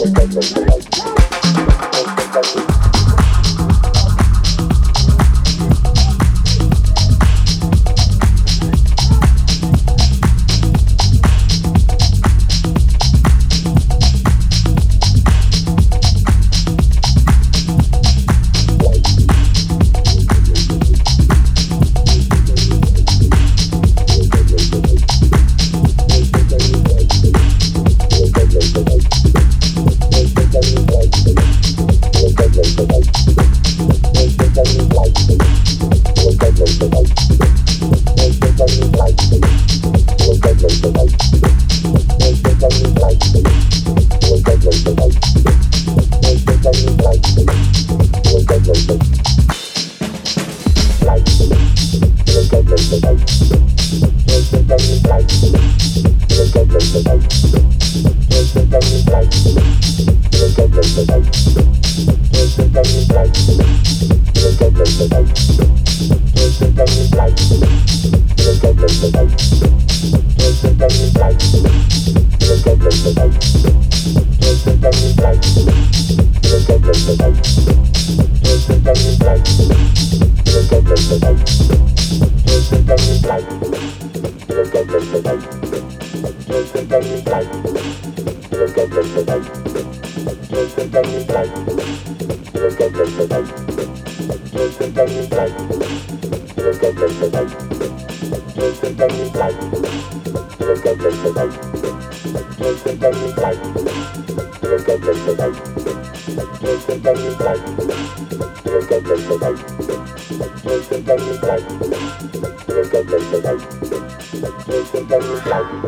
Thank you.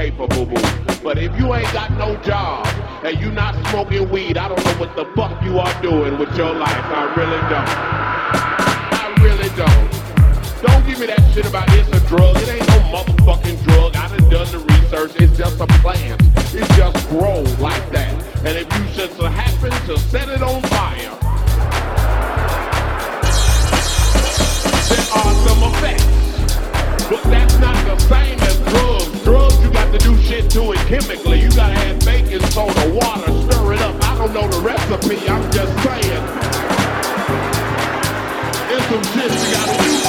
paper, boo boo. But if you ain't got no job and you not smoking weed, I don't know what the fuck you are doing with your life. I really don't. I really don't. Don't give me that shit about it's a drug. It ain't no motherfucking drug. I done done the research. It's just a plant. It just grows like that. And if you just happen to set it on fire, there are some effects. Do it chemically. You gotta add baking soda, water, stir it up. I don't know the recipe, I'm just saying. There's some shit you gotta do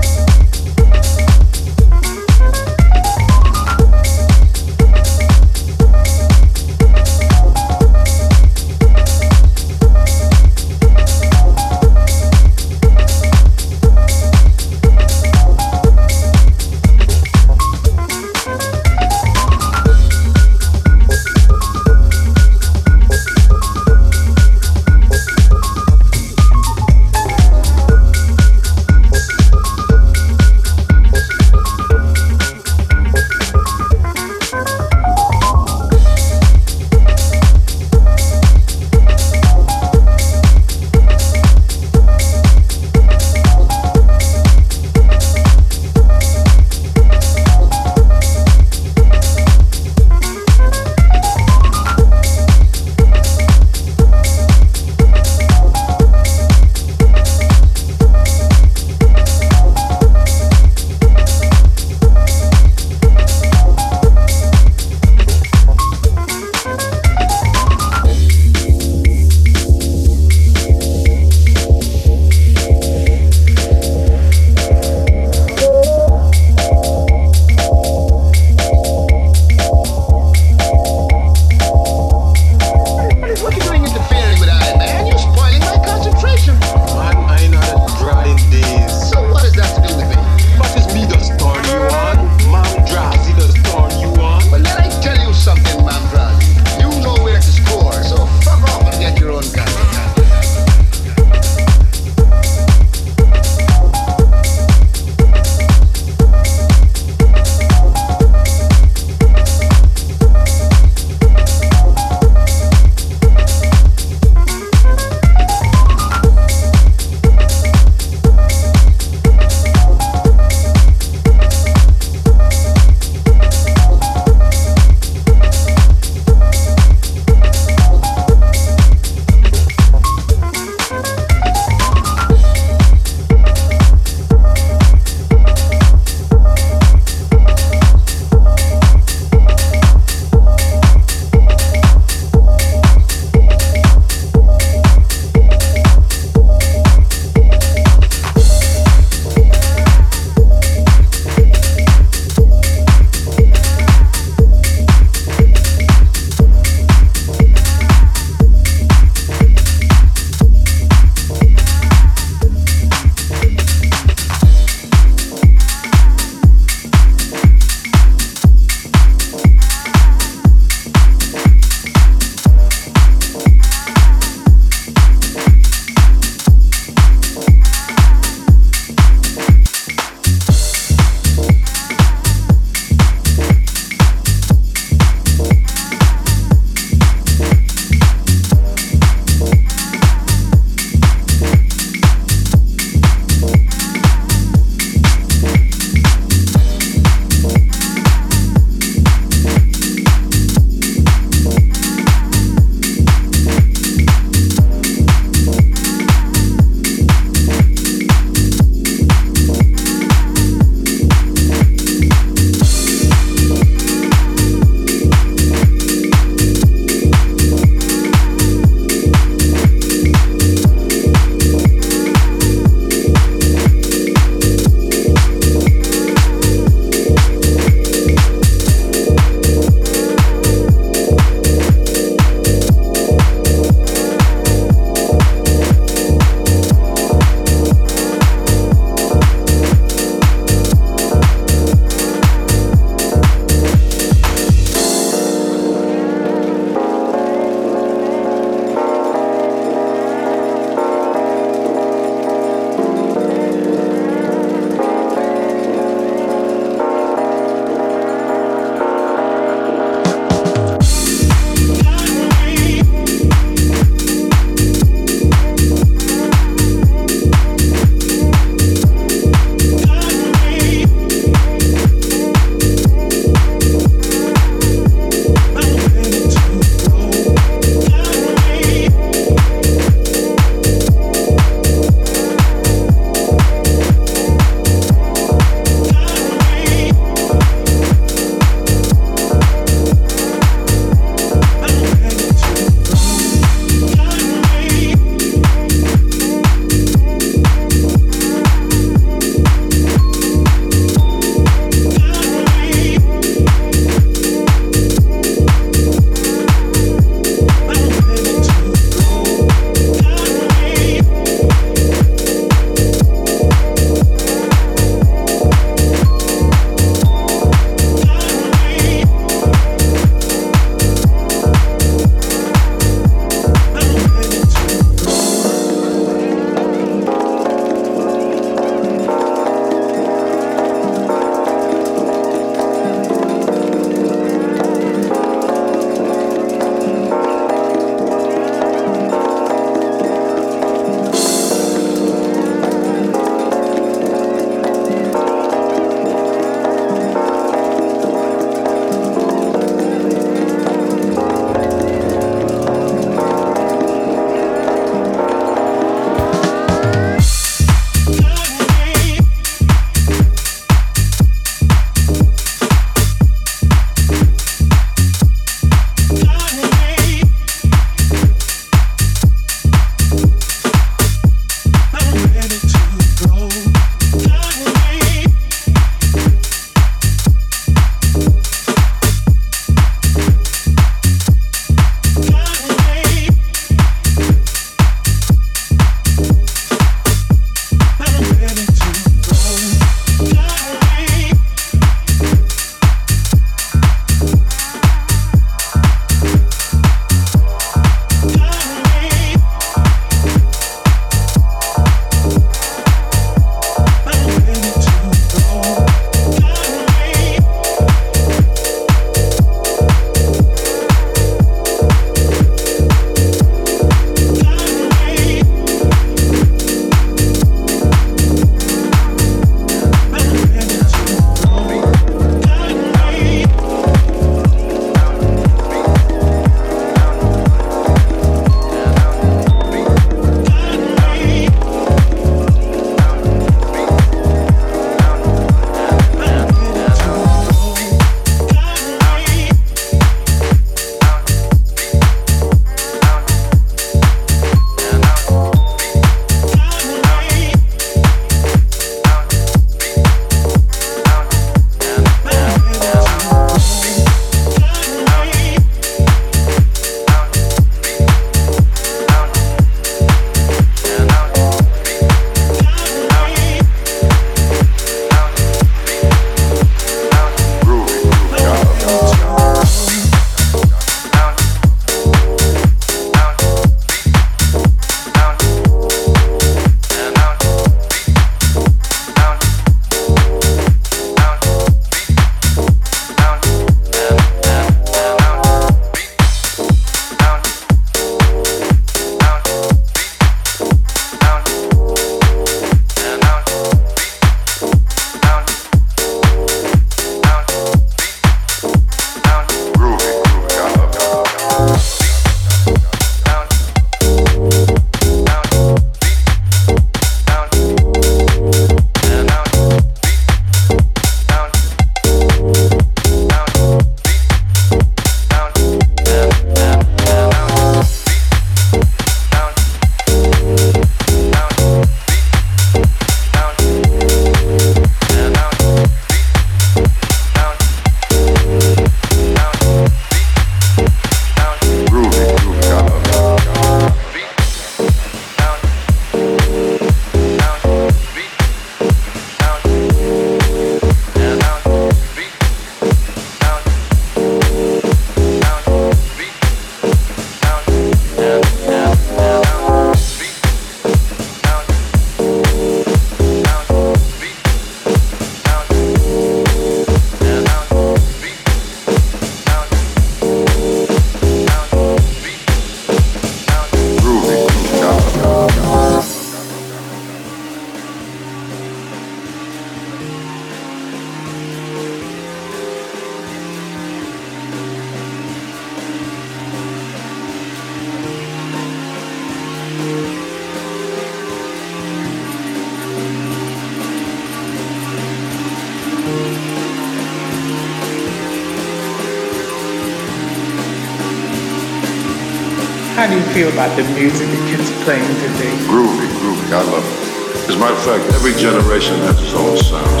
feel about the music the kids playing today? Groovy, groovy. I love it. As a matter of fact, every generation has its own sound.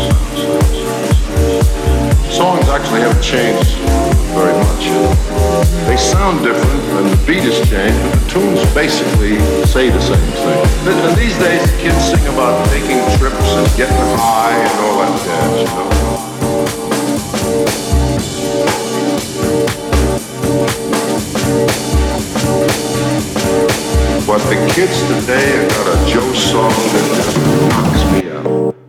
Songs actually haven't changed very much. They sound different and the beat has changed, but the tunes basically say the same thing. And these days, kids sing about taking trips and getting high and all that jazz, you know. But the kids today have got a Joe song that just knocks me out.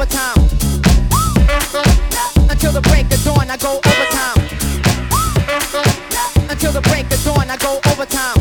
overtime. Until the break of dawn, I go overtime. Until the break of dawn, I go overtime.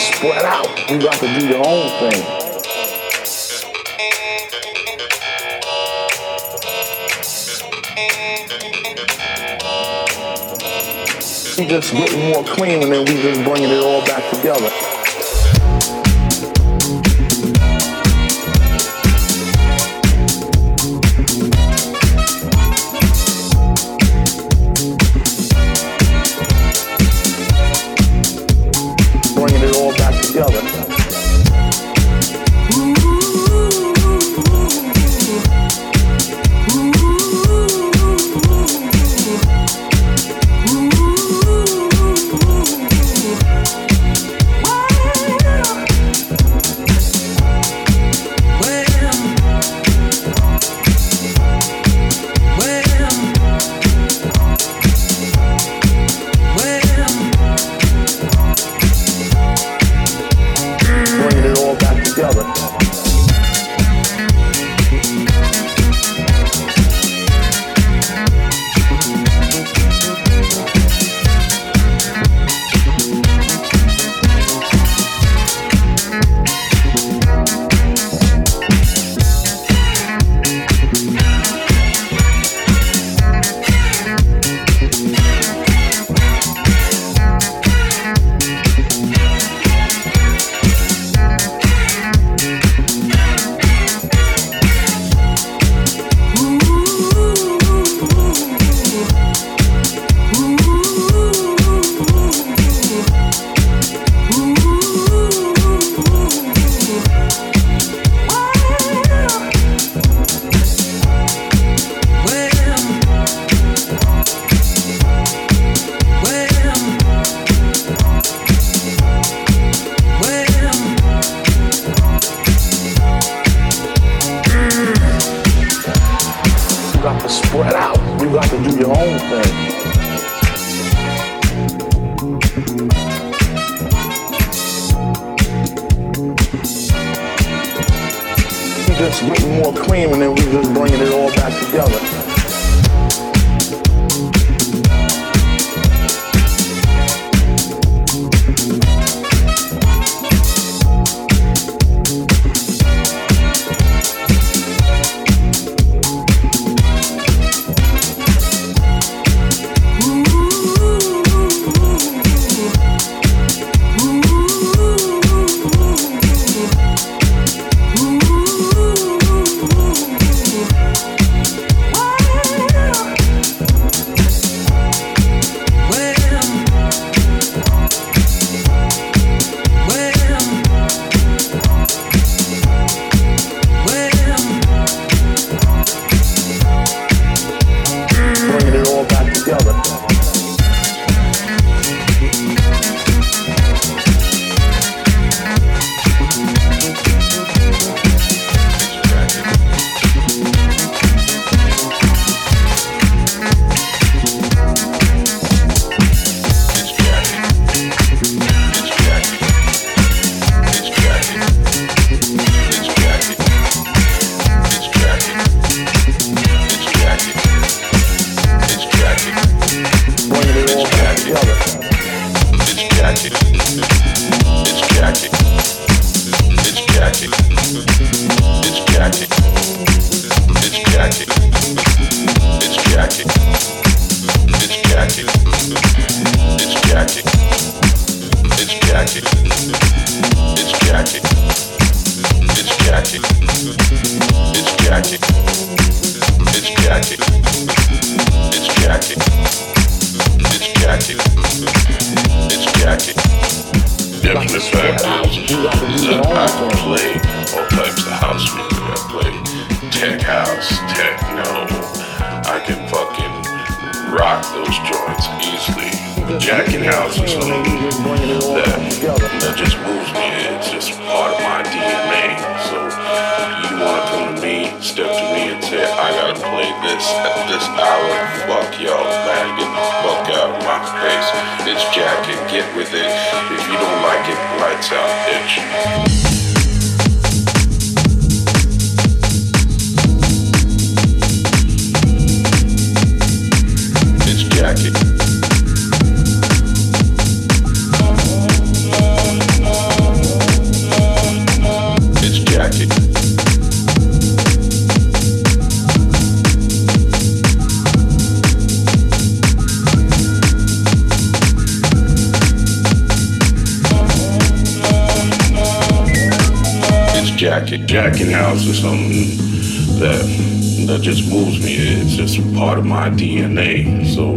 spread out. We got to do your own thing. We just getting more clean and then we just bringing it all back together. jacket. It's jacket. It's fact play all types of house music. I play tech house, techno. I can fucking rock those joints easily. Jacking house is something that, that just moves me. It's just part of my DNA. So you want to come to me, step to me, and say, Gotta play this at this hour. Fuck y'all, man, get the fuck out of my face. It's Jack and get with it. If you don't like it, lights out, bitch. jacket, jacking house or something that that just moves me. It's just part of my DNA. So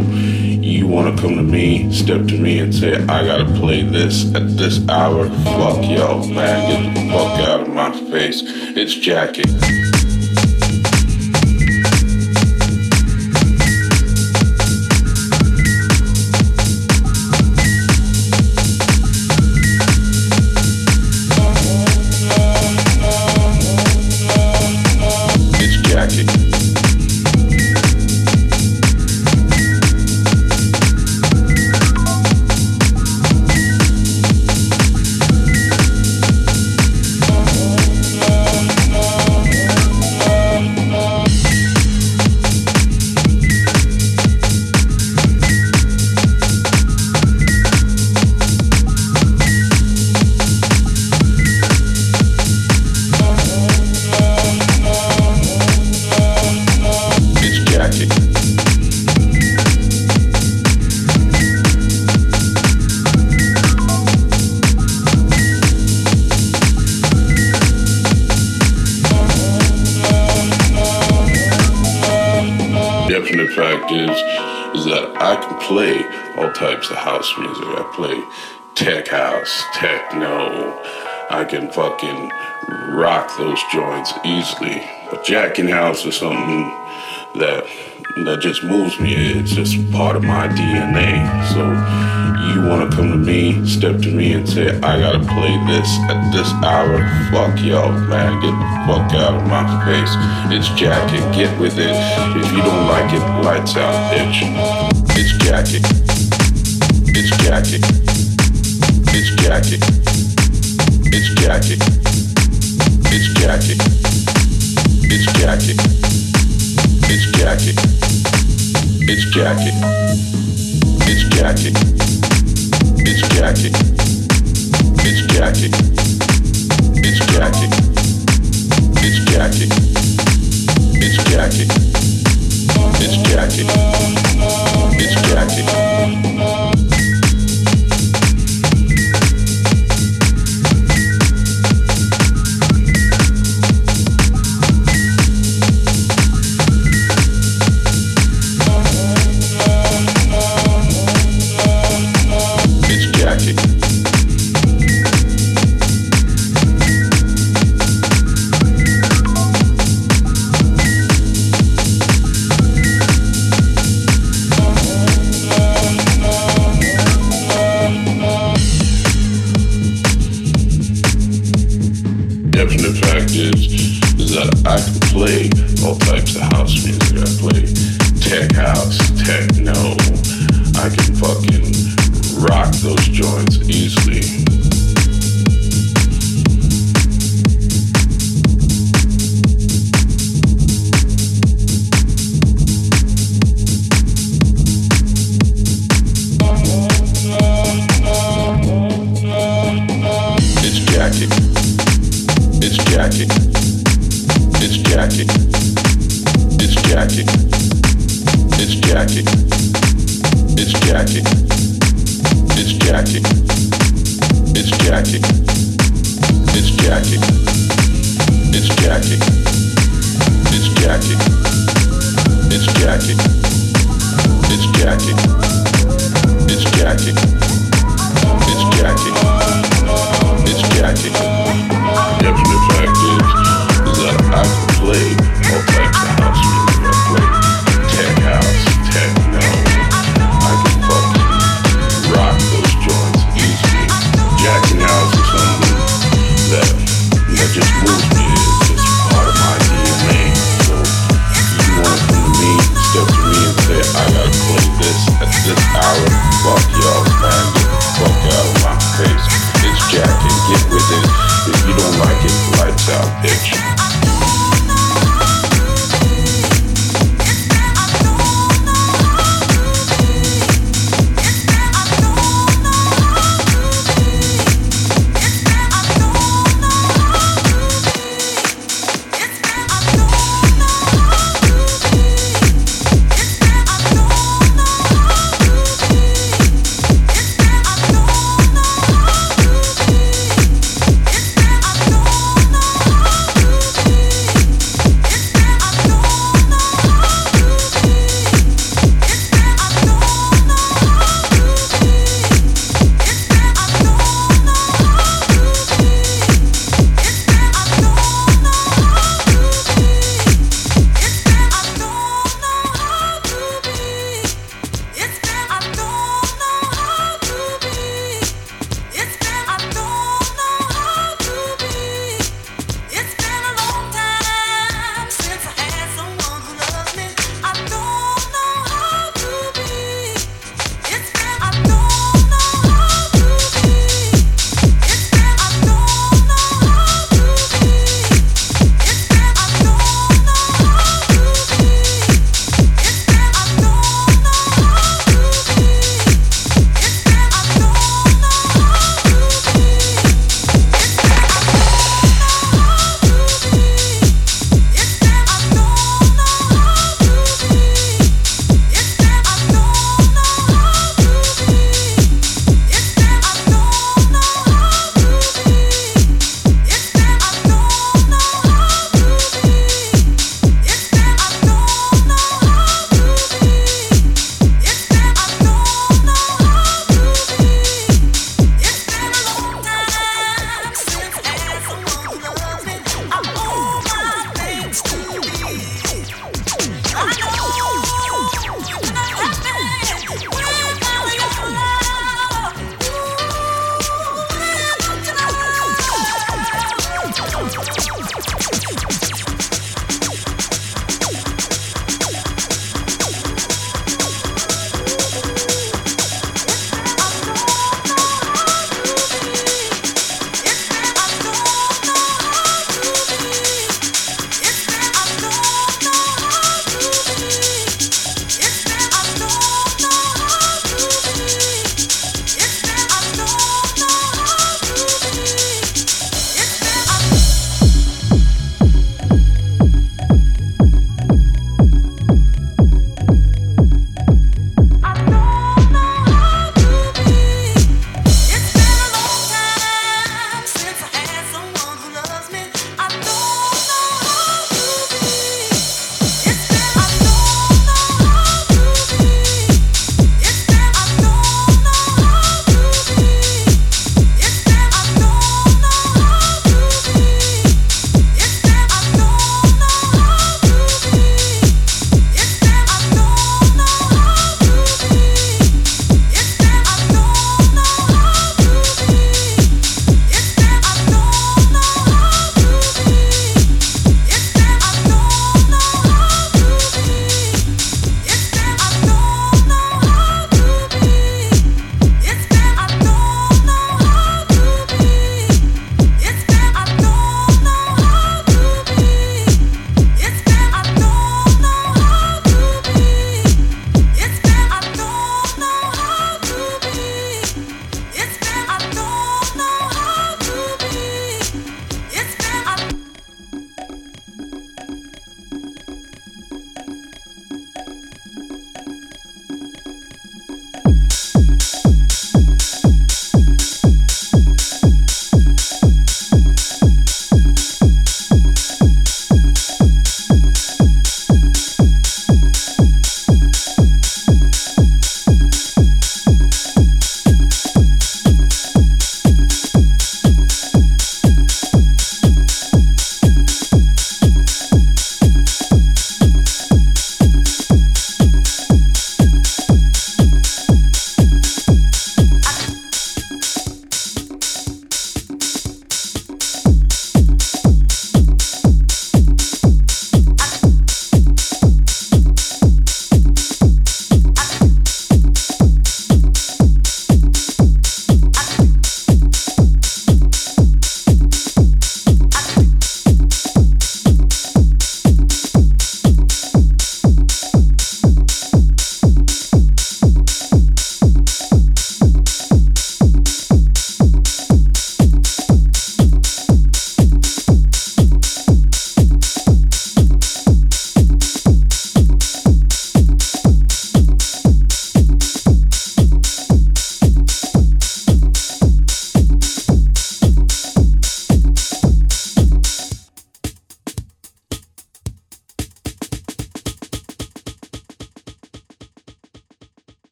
you want to come to me, step to me, and say, I gotta play this at this hour. Fuck yo, man, get the fuck out of my face. It's jacket. Easily. But jacking house is something that that just moves me. It's just part of my DNA. So you want to come to me, step to me, and say, I gotta play this at this hour. Fuck y'all, man. Get the fuck out of my face. It's jacking. Get with it. If you don't like it, lights out, bitch. It's jacking. It's Jackie. It's Jackie. It's Jackie. It's Jackie. It's Jackie. It's Jackie. It's Jackie. It's Jackie. It's Jackie. It's Jackie. It's Jackie. It's Jackie. It's Jackie. It's Jackie. It's Jackie. just moves. It's just